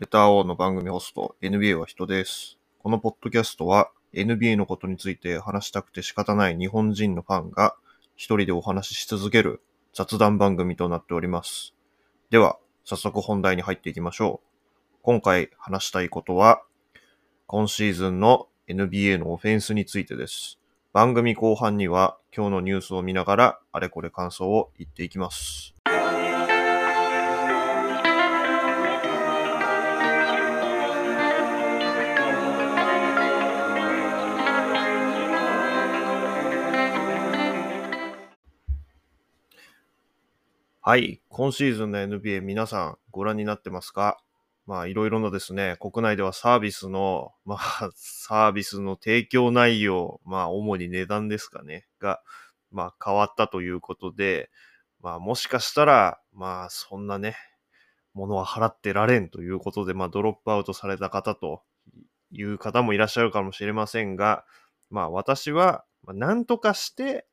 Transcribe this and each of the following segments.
レター王の番組ホスト、NBA は人です。このポッドキャストは、NBA のことについて話したくて仕方ない日本人のファンが、一人でお話しし続ける雑談番組となっております。では、早速本題に入っていきましょう。今回話したいことは、今シーズンの NBA のオフェンスについてです。番組後半には今日のニュースを見ながらあれこれ感想を言っていきます。はい。今シーズンの NBA 皆さんご覧になってますか？まあいろいろなですね、国内ではサービスの、まあ サービスの提供内容、まあ主に値段ですかね、が、まあ変わったということで、まあもしかしたら、まあそんなね、ものは払ってられんということで、まあドロップアウトされた方という方もいらっしゃるかもしれませんが、まあ私は、まあ何とかして、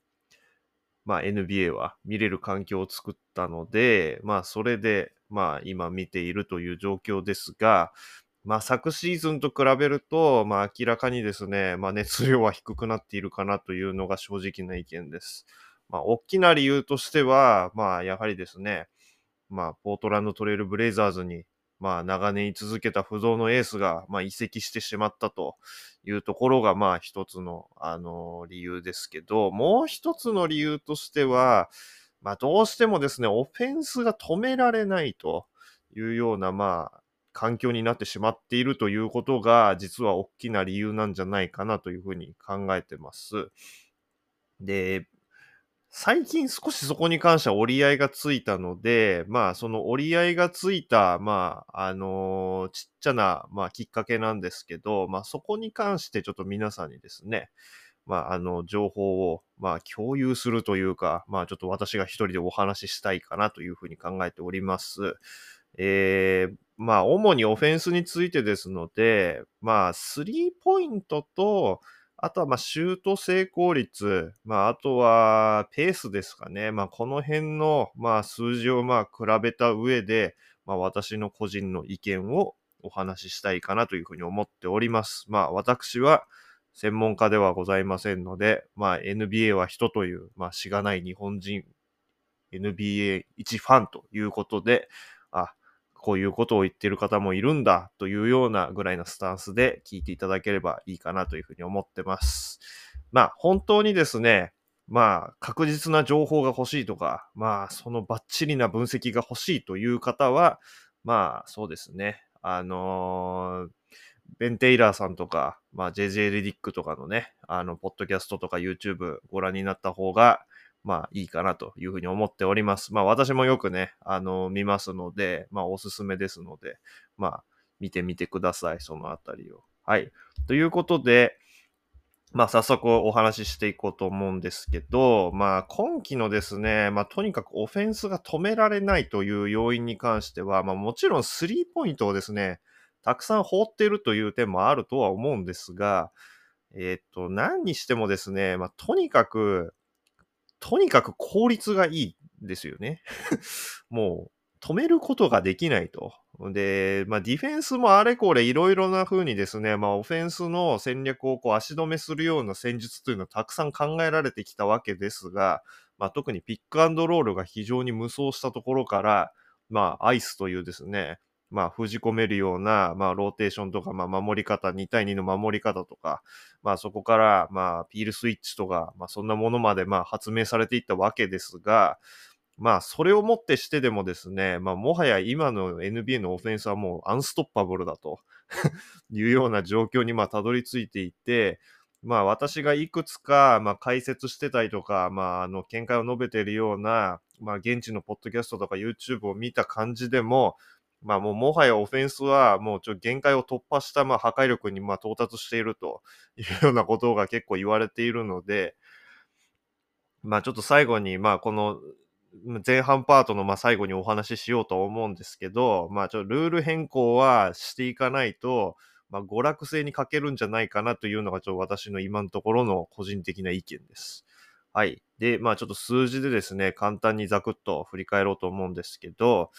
まあ NBA は見れる環境を作ったので、まあそれで、まあ今見ているという状況ですが、まあ昨シーズンと比べると、まあ明らかにですね、まあ熱量は低くなっているかなというのが正直な意見です。まあ大きな理由としては、まあやはりですね、まあポートランドトレイルブレイザーズに、まあ長年居続けた不動のエースが、まあ移籍してしまったというところが、まあ一つの、あの理由ですけど、もう一つの理由としては、まあどうしてもですね、オフェンスが止められないというような、まあ、環境になってしまっているということが、実は大きな理由なんじゃないかなというふうに考えてます。で、最近少しそこに関しては折り合いがついたので、まあその折り合いがついた、まああのちっちゃな、まあきっかけなんですけど、まあそこに関してちょっと皆さんにですね、まああの情報を、まあ共有するというか、まあちょっと私が一人でお話ししたいかなというふうに考えております。えー、まあ主にオフェンスについてですので、まあスリーポイントと、あとは、まあ、シュート成功率、まあ、あとは、ペースですかね。まあ、この辺の、まあ、数字を、まあ、比べた上で、まあ、私の個人の意見をお話ししたいかなというふうに思っております。まあ、私は、専門家ではございませんので、まあ、NBA は人という、まあ、しがない日本人、NBA 一ファンということで、こういうことを言ってる方もいるんだというようなぐらいのスタンスで聞いていただければいいかなというふうに思ってます。まあ本当にですね、まあ確実な情報が欲しいとか、まあそのバッチリな分析が欲しいという方は、まあそうですね、あのーベン・テイラーさんとか、まあ JJ レディックとかのね、あの、ポッドキャストとか YouTube ご覧になった方が、まあいいかなというふうに思っております。まあ私もよくね、あの、見ますので、まあおすすめですので、まあ見てみてください、そのあたりを。はい。ということで、まあ早速お話ししていこうと思うんですけど、まあ今期のですね、まあとにかくオフェンスが止められないという要因に関しては、まあもちろんスリーポイントをですね、たくさん放っているという点もあるとは思うんですが、えっ、と、何にしてもですね、まあとにかく、とにかく効率がいいですよね。もう止めることができないと。で、まあディフェンスもあれこれいろいろな風にですね、まあオフェンスの戦略をこう足止めするような戦術というのはたくさん考えられてきたわけですが、まあ特にピックアンドロールが非常に無双したところから、まあアイスというですね、まあ封じ込めるような、まあローテーションとか、まあ守り方、2対2の守り方とか、まあそこから、まあピールスイッチとか、まあそんなものまでまあ発明されていったわけですが、まあそれをもってしてでもですね、まあもはや今の NBA のオフェンスはもうアンストッパブルだと いうような状況にまあたどり着いていて、まあ私がいくつかまあ解説してたりとか、まああの見解を述べているような、まあ現地のポッドキャストとか YouTube を見た感じでも、まあもうもはやオフェンスはもうちょっと限界を突破したまあ破壊力にまあ到達しているというようなことが結構言われているので、まあちょっと最後にまあこの前半パートのまあ最後にお話ししようと思うんですけど、まあちょっとルール変更はしていかないと、まあ娯楽性に欠けるんじゃないかなというのがちょっと私の今のところの個人的な意見です。はい。で、まあちょっと数字でですね、簡単にザクッと振り返ろうと思うんですけど、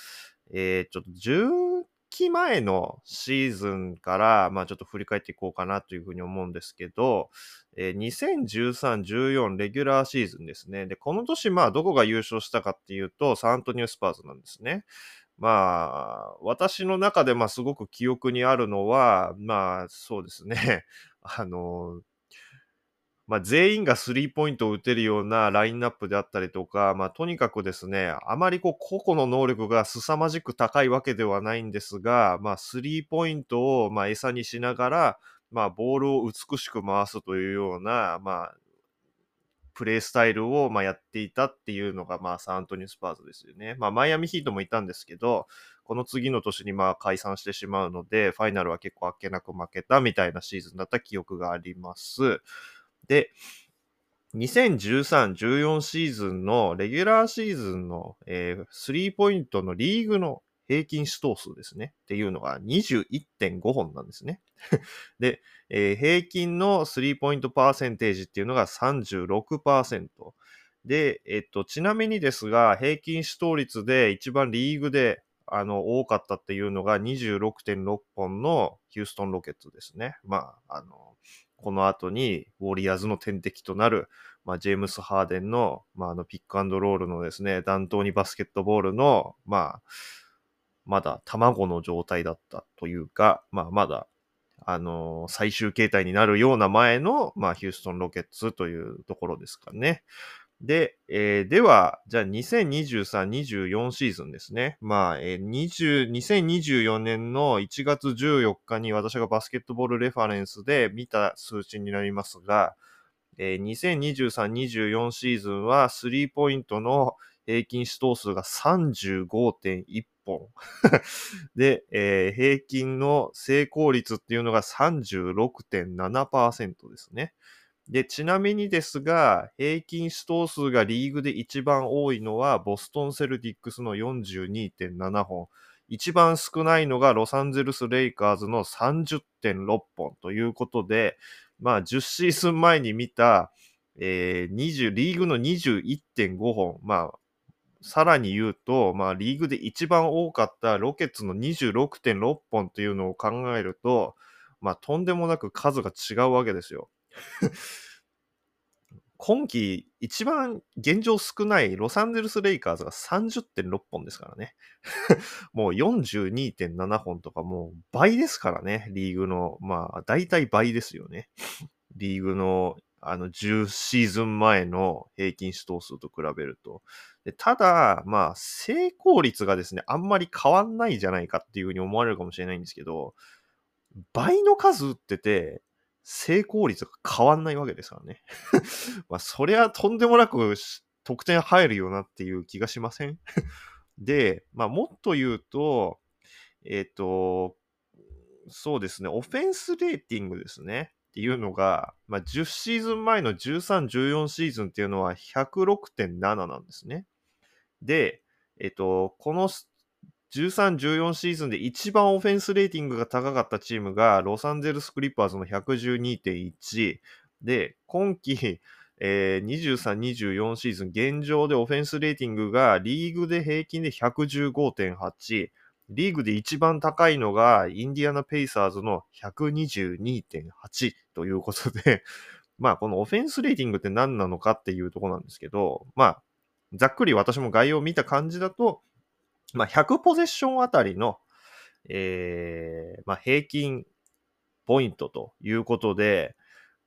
えー、ちょっと10期前のシーズンから、まあちょっと振り返っていこうかなというふうに思うんですけど、えー2013、14レギュラーシーズンですね。で、この年、まあどこが優勝したかっていうと、サントニオスパーズなんですね。まあ、私の中で、まあすごく記憶にあるのは、まあそうですね。あの、まあ、全員がスリーポイントを打てるようなラインナップであったりとか、まあ、とにかくですね、あまりこう個々の能力が凄まじく高いわけではないんですが、まあ、スリーポイントをまあ餌にしながら、まあ、ボールを美しく回すというような、まあ、プレイスタイルをまあやっていたっていうのが、まあ、サンアントニオスパーズですよね。まあ、マイアミヒートもいたんですけど、この次の年にまあ解散してしまうので、ファイナルは結構あっけなく負けたみたいなシーズンだった記憶があります。で、2013、14シーズンのレギュラーシーズンの、えースリーポイントのリーグの平均試投数ですね。っていうのが21.5本なんですね。で、えー平均のスリーポイントパーセンテージっていうのが36%。で、えっと、ちなみにですが、平均試投率で一番リーグで、あの、多かったっていうのが26.6本のヒューストンロケッツですね。まあ、あの、この後に、ウォリアーズの天敵となる、まあ、ジェームス・ハーデンの、まあ、あの、ピックアンドロールのですね、弾頭にバスケットボールの、まあ、まだ卵の状態だったというか、まあ、まだ、あの最終形態になるような前の、まあ、ヒューストン・ロケッツというところですかね。で、えーでは、じゃあ2023、24シーズンですね。まあ、えー20 2024年の1月14日に私がバスケットボールレファレンスで見た数値になりますが、えー2023、24シーズンはスリーポイントの平均試投数が35.1本。で、えー平均の成功率っていうのが36.7%ですね。で、ちなみにですが、平均試投数がリーグで一番多いのは、ボストンセルティックスの42.7本。一番少ないのがロサンゼルス・レイカーズの30.6本ということで、まあ、10シーズン前に見た、えー20、リーグの21.5本。まあ、さらに言うと、まあ、リーグで一番多かったロケッツの26.6本というのを考えると、まあ、とんでもなく数が違うわけですよ。今季一番現状少ないロサンゼルス・レイカーズが30.6本ですからね。もう42.7本とかもう倍ですからね、リーグの。まあ、大体倍ですよね。リーグのあの10シーズン前の平均試投数と比べると。でただ、まあ、成功率がですね、あんまり変わんないじゃないかっていうふうに思われるかもしれないんですけど、倍の数打ってて、成功率が変わんないわけですからね。まあ、そりゃとんでもなく得点入るよなっていう気がしません？で、まあ、もっと言うと、えっ、と、そうですね、オフェンスレーティングですね。っていうのが、まあ、10シーズン前の13、14シーズンっていうのは106.7なんですね。で、えっ、と、この13、14シーズンで一番オフェンスレーティングが高かったチームが、ロサンゼルス・クリッパーズの112.1。で、今季、えー23、24シーズン、現状でオフェンスレーティングがリーグで平均で115.8。リーグで一番高いのが、インディアナ・ペイサーズの122.8ということで、まあ、このオフェンスレーティングって何なのかっていうところなんですけど、まあ、ざっくり私も概要を見た感じだと、まあ、100ポゼッションあたりの、えーまあ、平均ポイントということで、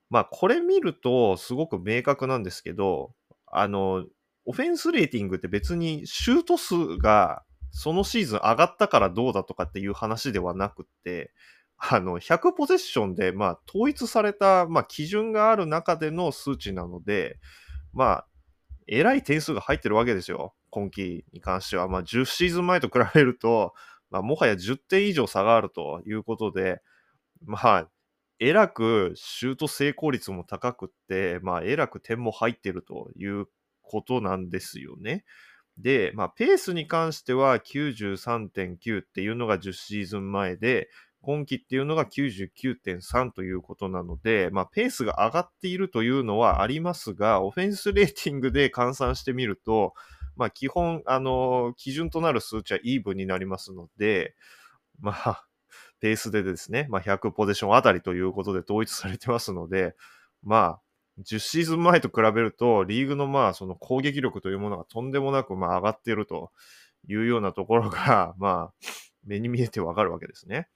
まあ、これ見るとすごく明確なんですけど、あの、オフェンスレーティングって別にシュート数がそのシーズン上がったからどうだとかっていう話ではなくて、あの、100ポゼッションで、まあ、統一された、まあ、基準がある中での数値なので、まあ、えらい点数が入ってるわけですよ。今季に関しては。まあ、10シーズン前と比べると、まあ、もはや10点以上差があるということで、まあ、えらくシュート成功率も高くって、まあ、えらく点も入っているということなんですよね。で、まあ、ペースに関しては93.9っていうのが10シーズン前で、今季っていうのが99.3ということなので、まあ、ペースが上がっているというのはありますが、オフェンスレーティングで換算してみると、まあ、基本、あの、基準となる数値はイーブンになりますので、まあ、ペースでですね、まあ、100ポゼションあたりということで統一されてますので、まあ、10シーズン前と比べると、リーグのまあ、その攻撃力というものがとんでもなくまあ上がっているというようなところが、まあ、目に見えてわかるわけですね。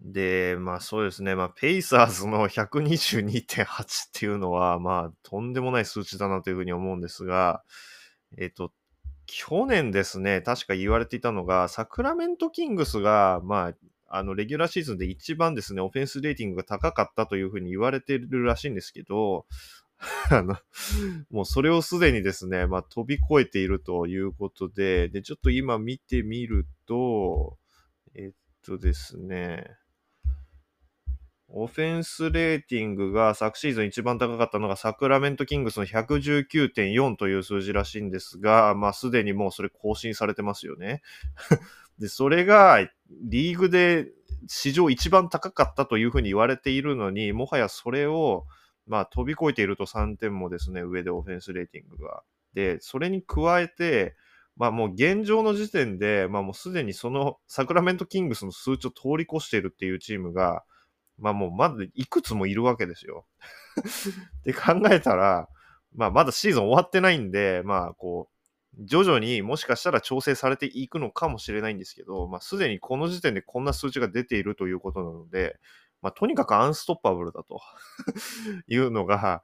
で、まあそうですね、まあペイサーズの122.8っていうのは、まあとんでもない数値だなというふうに思うんですが、えっと、去年ですね、確か言われていたのが、サクラメントキングスが、まあ、あの、レギュラーシーズンで一番ですね、オフェンスレーティングが高かったというふうに言われてるらしいんですけど、あの、もうそれをすでにですね、まあ飛び越えているということで、で、ちょっと今見てみると、えっとですね、オフェンスレーティングが昨シーズン一番高かったのがサクラメントキングスの119.4という数字らしいんですが、まあすでにもうそれ更新されてますよね。で、それがリーグで史上一番高かったというふうに言われているのに、もはやそれをまあ飛び越えていると3点もですね、上でオフェンスレーティングが。で、それに加えて、まあもう現状の時点で、まあもうすでにそのサクラメントキングスの数値を通り越しているっていうチームが、まあもうまだいくつもいるわけですよ。って考えたら、まあまだシーズン終わってないんで、まあこう、徐々にもしかしたら調整されていくのかもしれないんですけど、まあすでにこの時点でこんな数値が出ているということなので、まあとにかくアンストッパブルだと いうのが、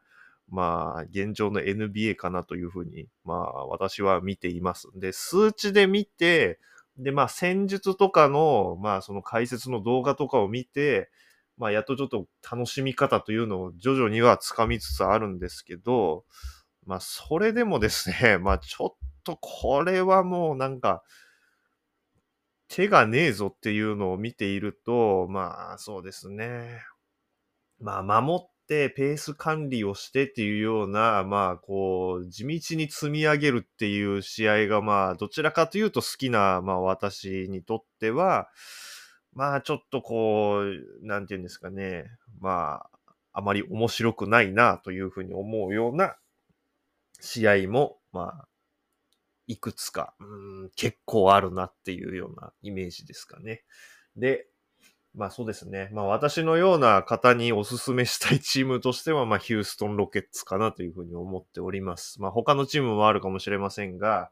まあ現状の NBA かなというふうに、まあ私は見ています。で、数値で見て、で、まあ戦術とかの、まあその解説の動画とかを見て、まあ、やっとちょっと楽しみ方というのを徐々にはつかみつつあるんですけど、まあ、それでもですね、まあ、ちょっとこれはもうなんか、手がねえぞっていうのを見ていると、まあ、そうですね。まあ、守ってペース管理をしてっていうような、まあ、こう、地道に積み上げるっていう試合が、まあ、どちらかというと好きな、まあ、私にとっては、まあちょっとこう、なんていうんですかね、まあ、あまり面白くないなというふうに思うような試合も、まあ、いくつか、うん、結構あるなっていうようなイメージですかね。で、まあそうですね。まあ私のような方にお勧めしたいチームとしては、まあヒューストンロケッツかなというふうに思っております。まあ他のチームもあるかもしれませんが、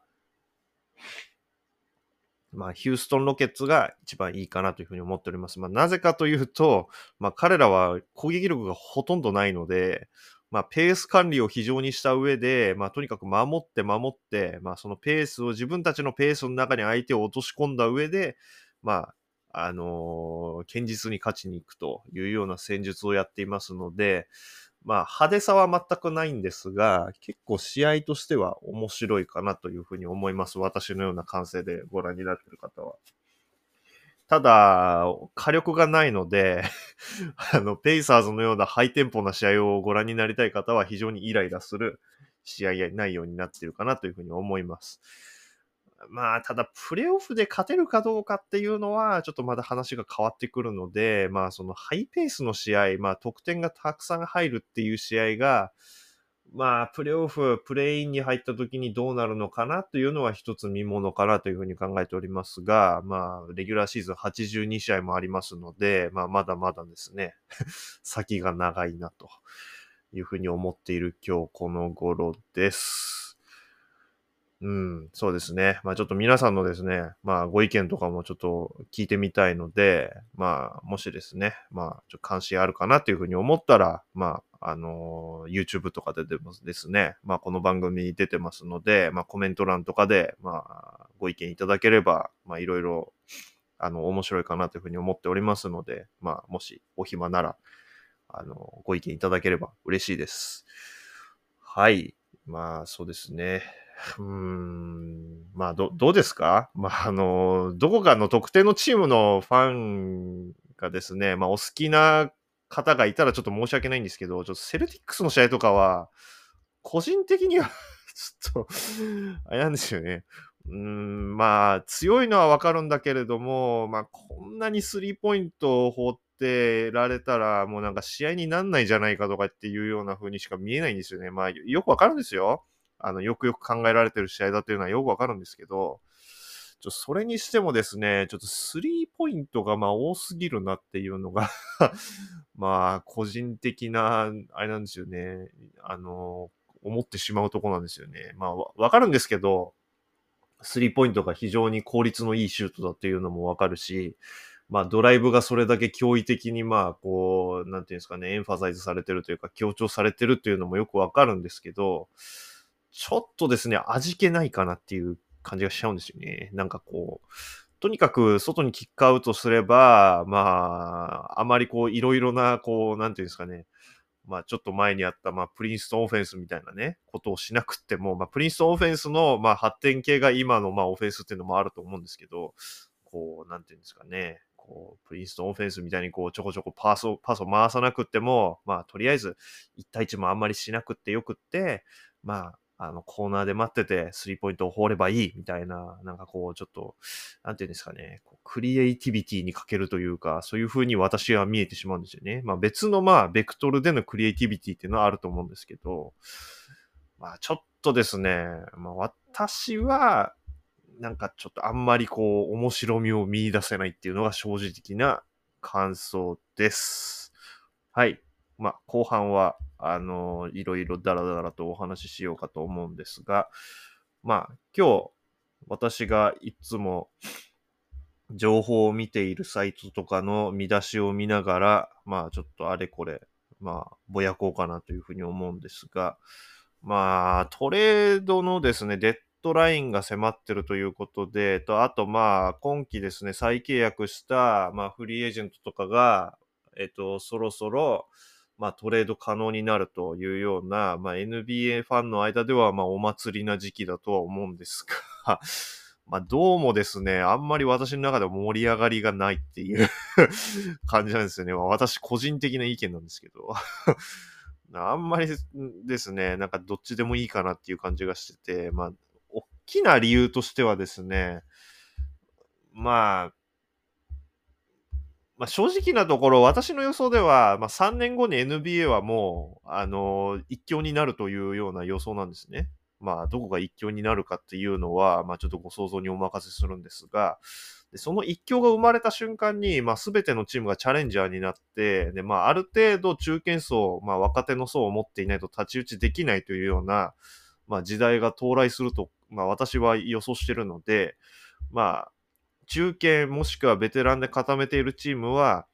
まあ、ヒューストンロケッツが一番いいかなというふうに思っております。まあ、なぜかというと、まあ、彼らは攻撃力がほとんどないので、まあ、ペース管理を非常にした上で、まあ、とにかく守って守って、まあ、そのペースを、自分たちのペースの中に相手を落とし込んだ上で、まあ、あのー、堅実に勝ちに行くというような戦術をやっていますので、まあ、派手さは全くないんですが、結構試合としては面白いかなというふうに思います。私のような感性でご覧になっている方は。ただ、火力がないので あの、ペイサーズのようなハイテンポな試合をご覧になりたい方は非常にイライラする試合内容になっているかなというふうに思います。まあ、ただ、プレイオフで勝てるかどうかっていうのは、ちょっとまだ話が変わってくるので、まあ、そのハイペースの試合、まあ、得点がたくさん入るっていう試合が、まあ、プレイオフ、プレイインに入った時にどうなるのかなというのは一つ見ものかなというふうに考えておりますが、まあ、レギュラーシーズン82試合もありますので、まあ、まだまだですね、先が長いなというふうに思っている今日この頃です。うん、そうですね。まあちょっと皆さんのですね、まあご意見とかもちょっと聞いてみたいので、まあもしですね、まあちょっと関心あるかなというふうに思ったら、まああのー、YouTube とかででもですね、まあこの番組に出てますので、まあコメント欄とかで、まあご意見いただければ、まあいろいろ、あの、面白いかなというふうに思っておりますので、まあもしお暇なら、あの、ご意見いただければ嬉しいです。はい。まあそうですね。うん、まあ、ど、どうですか？まあ、あの、どこかの特定のチームのファンがですね、まあ、お好きな方がいたらちょっと申し訳ないんですけど、ちょっとセルティックスの試合とかは、個人的には ちょっとあれなんですよね。うん、まあ、強いのはわかるんだけれども、まあ、こんなにスリーポイントを放ってられたら、もうなんか試合になんないじゃないかとかっていうような風にしか見えないんですよね。まあ、よくわかるんですよ。あの、よくよく考えられてる試合だというのはよくわかるんですけど、ちょそれにしてもですね、ちょっとスリーポイントがまあ多すぎるなっていうのが まあ個人的な、あれなんですよね。あの、思ってしまうとこなんですよね。まあわかるんですけど、スリーポイントが非常に効率のいいシュートだっていうのもわかるし、まあドライブがそれだけ驚異的にまあこう、なんていうんですかね、エンファサイズされてるというか強調されてるっていうのもよくわかるんですけど、ちょっとですね、味気ないかなっていう感じがしちゃうんですよね。なんかこう、とにかく外にキックアウトすれば、まあ、あまりこう、いろいろな、こう、なんていうんですかね、まあちょっと前にあった、まあプリンストンオフェンスみたいなね、ことをしなくても、まあプリンストンオフェンスの、まあ発展系が今の、まあオフェンスっていうのもあると思うんですけど、こう、なんていうんですかね、こう、プリンストンオフェンスみたいにこう、ちょこちょこパスを、パスを回さなくても、まあとりあえず1対1もあんまりしなくってよくって、まああの、コーナーで待ってて、スリーポイントを放ればいい、みたいな、なんかこう、ちょっと、なんていうんですかね、クリエイティビティに欠けるというか、そういう風に私は見えてしまうんですよね。まあ別の、まあ、ベクトルでのクリエイティビティっていうのはあると思うんですけど、まあちょっとですね、まあ私は、なんかちょっとあんまりこう、面白みを見出せないっていうのが正直な感想です。はい。まあ後半は、あの、いろいろダラダラとお話ししようかと思うんですが、まあ、今日、私がいつも情報を見ているサイトとかの見出しを見ながら、まあ、ちょっとあれこれ、まあ、ぼやこうかなというふうに思うんですが、まあ、トレードのですね、デッドラインが迫ってるということで、と、あとまあ、今季ですね、再契約した、まあ、フリーエージェントとかが、えっと、そろそろ、まあ、トレード可能になるというような、まあ、NBA ファンの間では、まあ、お祭りな時期だとは思うんですが まあ、どうもですね、あんまり私の中では盛り上がりがないっていう 感じなんですよね。まあ、私個人的な意見なんですけど あんまりですね、なんかどっちでもいいかなっていう感じがしてて、まあ、大きな理由としてはですね、まあ、まあ、正直なところ、私の予想では、まあ、3年後に NBA はもう、あのー、一強になるというような予想なんですね。まあ、どこが一強になるかっていうのは、まあ、ちょっとご想像にお任せするんですが、でその一強が生まれた瞬間に、まあ、すべてのチームがチャレンジャーになって、で、まあ、ある程度中堅層、まあ、若手の層を持っていないと太刀打ちできないというような、まあ、時代が到来すると、まあ、私は予想してるので、まあ、中堅もしくはベテランで固めているチームは、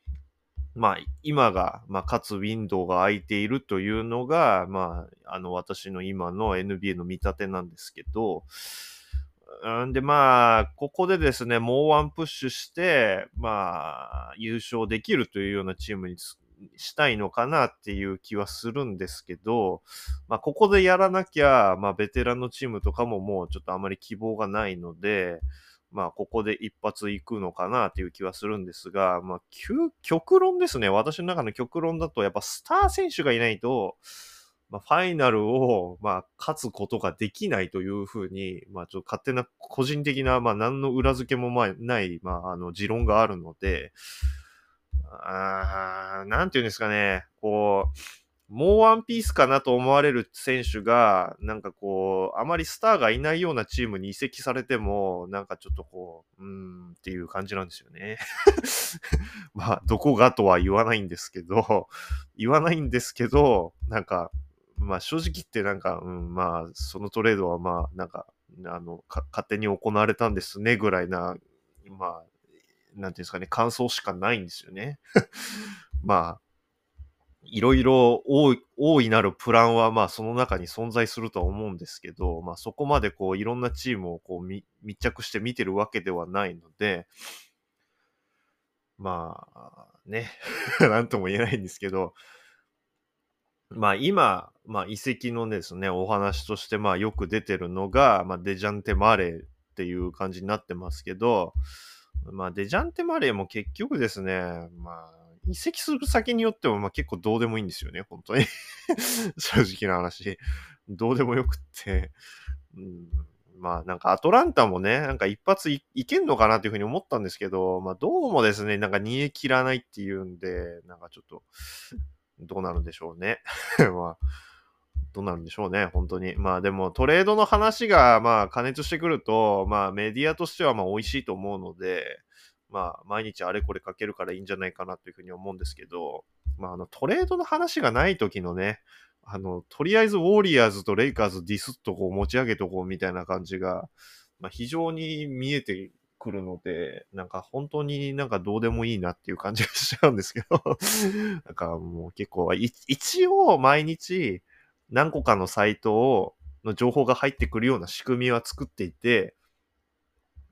まあ、今が、まあ、かつウィンドウが空いているというのが、まあ、あの、私の今の NBA の見立てなんですけど、んで、まあ、ここでですね、もうワンプッシュして、まあ、優勝できるというようなチームにしたいのかなっていう気はするんですけど、まあ、ここでやらなきゃ、まあ、ベテランのチームとかももうちょっとあまり希望がないので、まあ、ここで一発いくのかなという気はするんですが、まあ、極論ですね。私の中の極論だと、やっぱスター選手がいないと、まあ、ファイナルを、まあ、勝つことができないというふうに、まあ、ちょっと勝手な個人的な、まあ、何の裏付けもない、まあ、あの、持論があるので、あなんていうんですかね、こう、もうワンピースかなと思われる選手が、なんかこう、あまりスターがいないようなチームに移籍されても、なんかちょっとこう、うーんっていう感じなんですよね。まあ、どこがとは言わないんですけど、言わないんですけど、なんか、まあ正直言ってなんか、うん、まあ、そのトレードはまあ、なんか、あの、勝手に行われたんですね、ぐらいな、まあ、なんていうんですかね、感想しかないんですよね。まあ、いろいろ大いなるプランはまあその中に存在するとは思うんですけど、まあそこまでこういろんなチームをこう密着して見てるわけではないので、まあね、なんとも言えないんですけど、まあ今、まあ遺跡のですね、お話としてまあよく出てるのが、まあデジャンテ・マレーっていう感じになってますけど、まあデジャンテ・マレーも結局ですね、まあ移籍する先によっては、まあ結構どうでもいいんですよね、本当に 正直な話。どうでもよくって、うん、まあなんかアトランタもね、なんか一発いけんのかなっていうふうに思ったんですけど、まあどうもですね、なんか煮え切らないっていうんで、なんかちょっと、どうなるんでしょうね。まあ、どうなるんでしょうね、本当に。まあでもトレードの話がまあ加熱してくると、まあメディアとしてはまあ美味しいと思うので、まあ毎日あれこれ書けるからいいんじゃないかなというふうに思うんですけど、まああのトレードの話がない時のね、あの、とりあえずウォーリアーズとレイカーズディスっとこう持ち上げとこうみたいな感じが、まあ非常に見えてくるので、なんか本当になんかどうでもいいなっていう感じがしちゃうんですけど、なんかもう結構、一応毎日何個かのサイトを、の情報が入ってくるような仕組みは作っていて、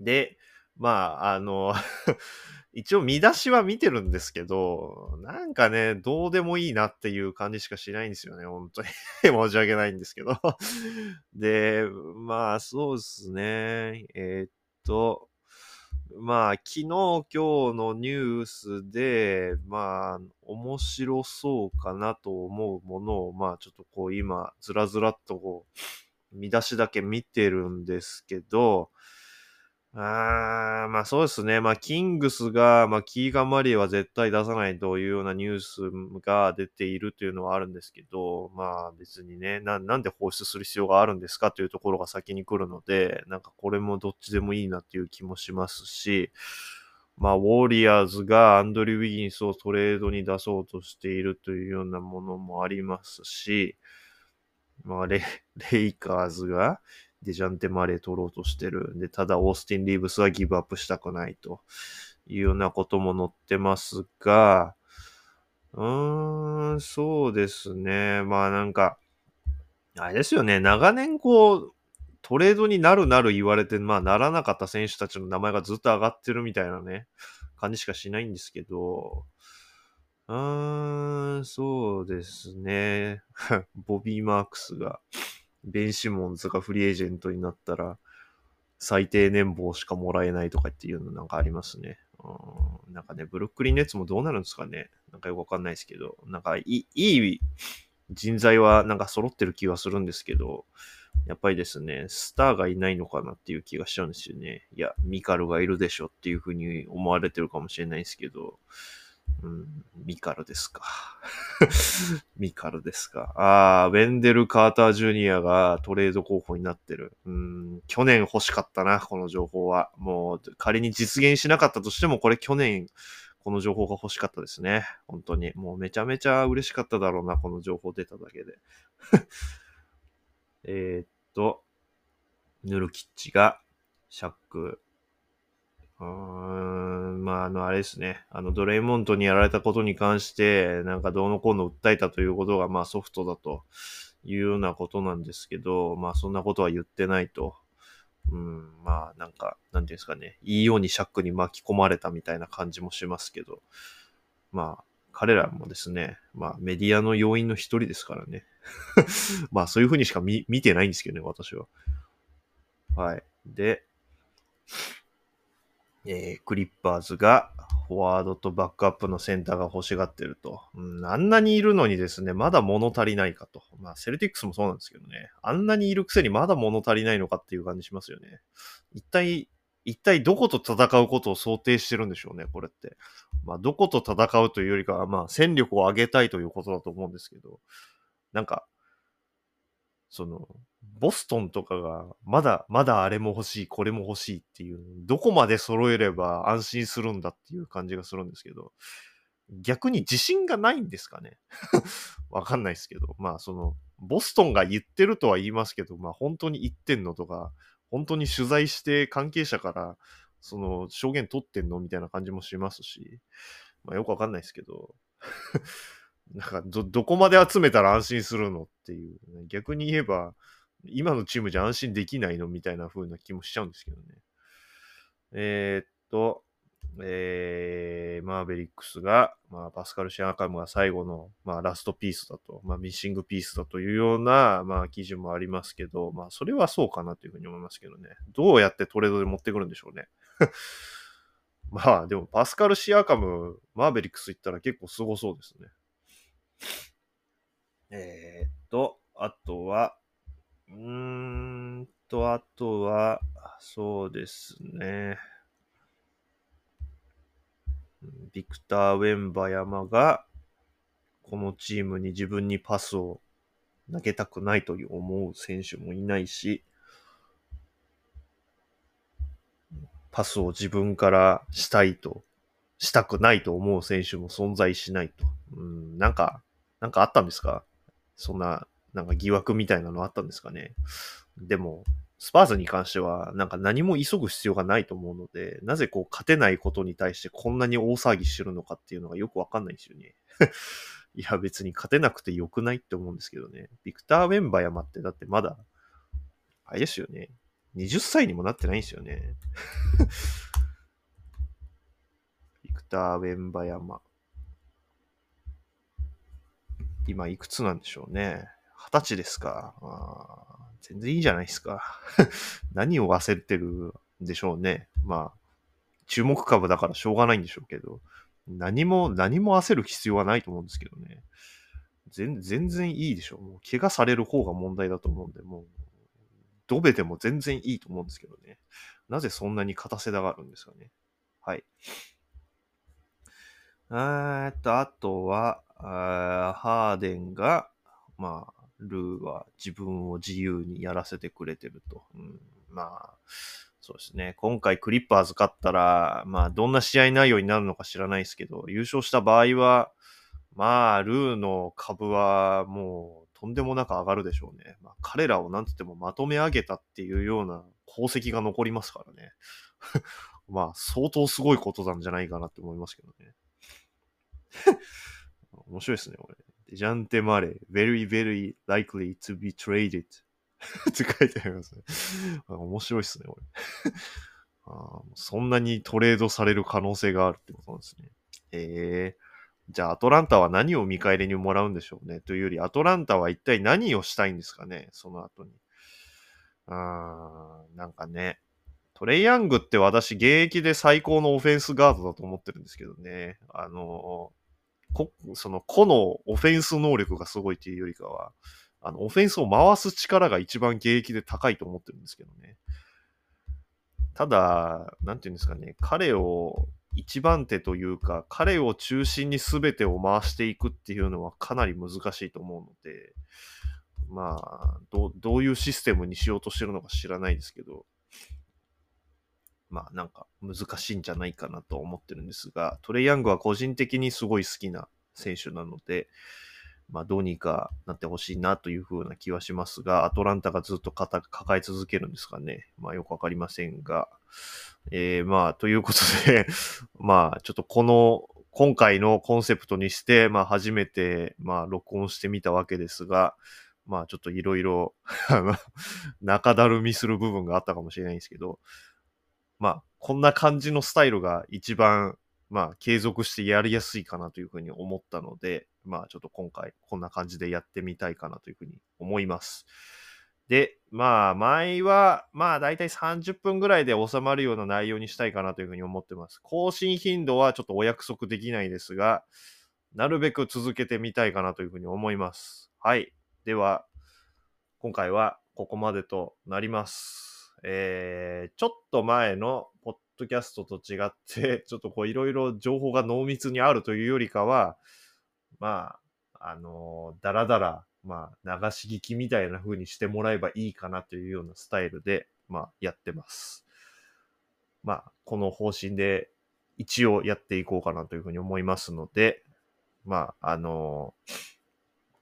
で、まあ、あの 一応見出しは見てるんですけど、なんかね、どうでもいいなっていう感じしかしないんですよね、本当に 申し訳ないんですけど で、まあ、そうですね。えー、っと、まあ、昨日、今日のニュースで、まあ、面白そうかなと思うものを、まあ、ちょっとこう、今、ずらずらっとこう、見出しだけ見てるんですけど、あー、まあそうですね。まあ、キングスが、まあ、キーガン・マリーは絶対出さないというようなニュースが出ているというのはあるんですけど、まあ別にね、ななんで放出する必要があるんですかというところが先に来るので、なんかこれもどっちでもいいなっていう気もしますし、まあ、ウォーリアーズがアンドリュー・ウィギンスをトレードに出そうとしているというようなものもありますし、まあレ、レイカーズがデジャンテ・マレー取ろうとしてるん。で、ただオースティン・リーブスはギブアップしたくないというようなことも載ってますが、うーん、そうですね。まあなんか、あれですよね。長年こう、トレードになるなる言われて、まあならなかった選手たちの名前がずっと上がってるみたいなね、感じしかしないんですけど、うーん、そうですね。ボビー・マークスがベン・シモンズがフリーエージェントになったら、最低年俸しかもらえないとかっていうのなんかありますね。うん、なんかね、ブルックリンネッツもどうなるんですかね。なんかよくわかんないですけど、なんかいい、い人材はなんか揃ってる気はするんですけど、やっぱりですね、スターがいないのかなっていう気がしちゃうんですよね。いや、ミカルがいるでしょっていうふうに思われてるかもしれないですけど、うん、ミカルですか。ミカルですか。ああ、ウェンデル・カーター・ジュニアがトレード候補になってる。うん、去年欲しかったな、この情報は。もう、仮に実現しなかったとしても、これ去年、この情報が欲しかったですね。本当に。もうめちゃめちゃ嬉しかっただろうな、この情報出ただけで。えっと、ヌルキッチが、シャック、うーん、まあ、あの、あれですね。あの、ドレイモントにやられたことに関して、なんかどうのこうの訴えたということが、まあ、ソフトだというようなことなんですけど、まあ、そんなことは言ってないと。うん、まあ、なんか、なんていうんですかね。いいようにシャックに巻き込まれたみたいな感じもしますけど、まあ、彼らもですね、まあ、メディアの要因の一人ですからね。まあ、そういうふうにしか見見てないんですけどね、私は。はい。で、えー、クリッパーズがフォワードとバックアップのセンターが欲しがってると。うん、あんなにいるのにですね、まだ物足りないかと。まあ、セルティックスもそうなんですけどね。あんなにいるくせにまだ物足りないのかっていう感じしますよね。一体、一体どこと戦うことを想定してるんでしょうね、これって。まあ、どこと戦うというよりかは、まあ、戦力を上げたいということだと思うんですけど、なんか、その、ボストンとかが、まだ、まだあれも欲しい、これも欲しいっていう、どこまで揃えれば安心するんだっていう感じがするんですけど、逆に自信がないんですかね？わかんないですけど、まあその、ボストンが言ってるとは言いますけど、まあ本当に言ってんのとか、本当に取材して関係者からその証言取ってんのみたいな感じもしますし、まあよくわかんないですけど、なんかど、どこまで集めたら安心するのっていう、ね、逆に言えば、今のチームじゃ安心できないのみたいな風な気もしちゃうんですけどね。えー、っと、えー、マーベリックスが、まあ、パスカル・シアカムが最後の、まあ、ラストピースだと、まあ、ミッシングピースだというような、まあ、記事もありますけど、まあ、それはそうかなというふうに思いますけどね。どうやってトレードで持ってくるんでしょうね。まあ、でも、パスカル・シアカム、マーベリックス行ったら結構すごそうですね。えー、っと、あとは、うーんと、あとは、そうですね。ビクター・ウェンバヤマが、このチームに自分にパスを投げたくないという思う選手もいないし、パスを自分からしたいと、したくないと思う選手も存在しないと。うん、なんか、なんかあったんですか？そんな、なんか疑惑みたいなのあったんですかね。でも、スパーズに関しては、なんか何も急ぐ必要がないと思うので、なぜこう勝てないことに対してこんなに大騒ぎしてるのかっていうのがよくわかんないんですよね。いや別に勝てなくてよくないって思うんですけどね。ビクター・ウェンバヤマってだってまだ、あれですよね。20歳にもなってないんですよね。ビクター・ウェンバヤマ。今いくつなんでしょうね。二十歳ですか。全然いいじゃないですか。何を焦ってるんでしょうね。まあ、注目株だからしょうがないんでしょうけど、何も、何も焦る必要はないと思うんですけどね。全全然いいでしょう。もう怪我される方が問題だと思うんで、もうドベでも全然いいと思うんですけどね。なぜそんなに勝たせたがるんですかね。はい。えっと、あとは、ーハーデンが、まあ、ルーは自分を自由にやらせてくれてると。うん、まあ、そうですね。今回クリッパーズ勝ったら、まあ、どんな試合内容になるのか知らないですけど、優勝した場合は、まあ、ルーの株はもうとんでもなく上がるでしょうね。まあ、彼らをなんつってもまとめ上げたっていうような功績が残りますからね。まあ、相当すごいことなんじゃないかなって思いますけどね。面白いですね、これ。ジャンテ・マレー、very, very likely to be traded って書いてありますね。面白いですね、これ あ。そんなにトレードされる可能性があるってことなんですね。ええーじゃあアトランタは何を見返りにもらうんでしょうね。というより、アトランタは一体何をしたいんですかね、その後に。あー、なんかね、トレイヤングって私、現役で最高のオフェンスガードだと思ってるんですけどね。あの、こその個のオフェンス能力がすごいっていうよりかは、あの、オフェンスを回す力が一番現役で高いと思ってるんですけどね。ただ、なんていうんですかね、彼を一番手というか、彼を中心に全てを回していくっていうのはかなり難しいと思うので、まあ、どどういうシステムにしようとしてるのか知らないですけど、まあなんか難しいんじゃないかなと思ってるんですが、トレイヤングは個人的にすごい好きな選手なので、まあどうにかなってほしいなというふうな気はしますが、アトランタがずっと抱え続けるんですかね。まあよくわかりませんが、えー、まあ、ということで まあ、ちょっとこの、今回のコンセプトにして、まあ、初めて、まあ、録音してみたわけですが、まあ、ちょっといろいろ、中だるみする部分があったかもしれないんですけど、まあ、こんな感じのスタイルが一番、まあ、継続してやりやすいかなというふうに思ったので、まあ、ちょっと今回、こんな感じでやってみたいかなというふうに思います。で、まあ、前は、まあ、だいたい30分ぐらいで収まるような内容にしたいかなというふうに思ってます。更新頻度はちょっとお約束できないですが、なるべく続けてみたいかなというふうに思います。はい。では、今回はここまでとなります。えー、ちょっと前のポッドキャストと違って、ちょっとこういろいろ情報が濃密にあるというよりかは、まあ、あのー、だらだらまあ、流し聞きみたいな風にしてもらえばいいかなというようなスタイルで、まあ、やってます。まあ、この方針で一応やっていこうかなというふうに思いますので、まあ、あの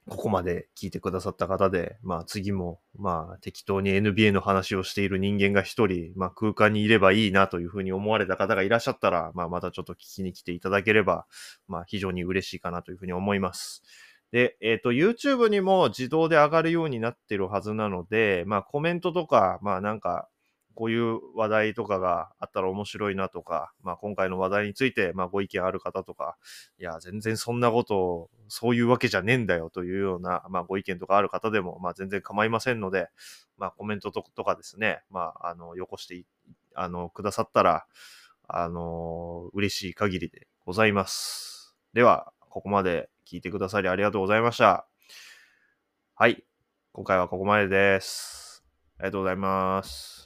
ここまで聞いてくださった方で、まあ次も、まあ適当に NBA の話をしている人間が一人、まあ空間にいればいいなというふうに思われた方がいらっしゃったら、まあまたちょっと聞きに来ていただければ、まあ非常に嬉しいかなというふうに思います。で、えっ、ー、と、YouTube にも自動で上がるようになってるはずなので、まあ、コメントとか、まあ、なんか、こういう話題とかがあったら面白いなとか、まあ、今回の話題について、まあ、ご意見ある方とか、いや、全然そんなこと、そういうわけじゃねえんだよというような、まあ、ご意見とかある方でも、まあ、全然構いませんので、まあ、コメントとかですね、まあ、あの、よこしてあの、くださったら、あの、嬉しい限りでございます。では、ここまで聞いてくださりありがとうございました。はい。今回はここまでです。ありがとうございます。